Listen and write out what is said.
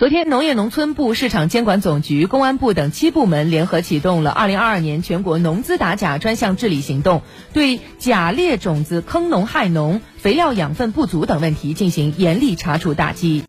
昨天农业农村部市场监管总局公安部等七部门联合启动了二零二二年全国农资打假专项治理行动对假劣种子坑农害农肥料养分不足等问题进行严厉查处打击。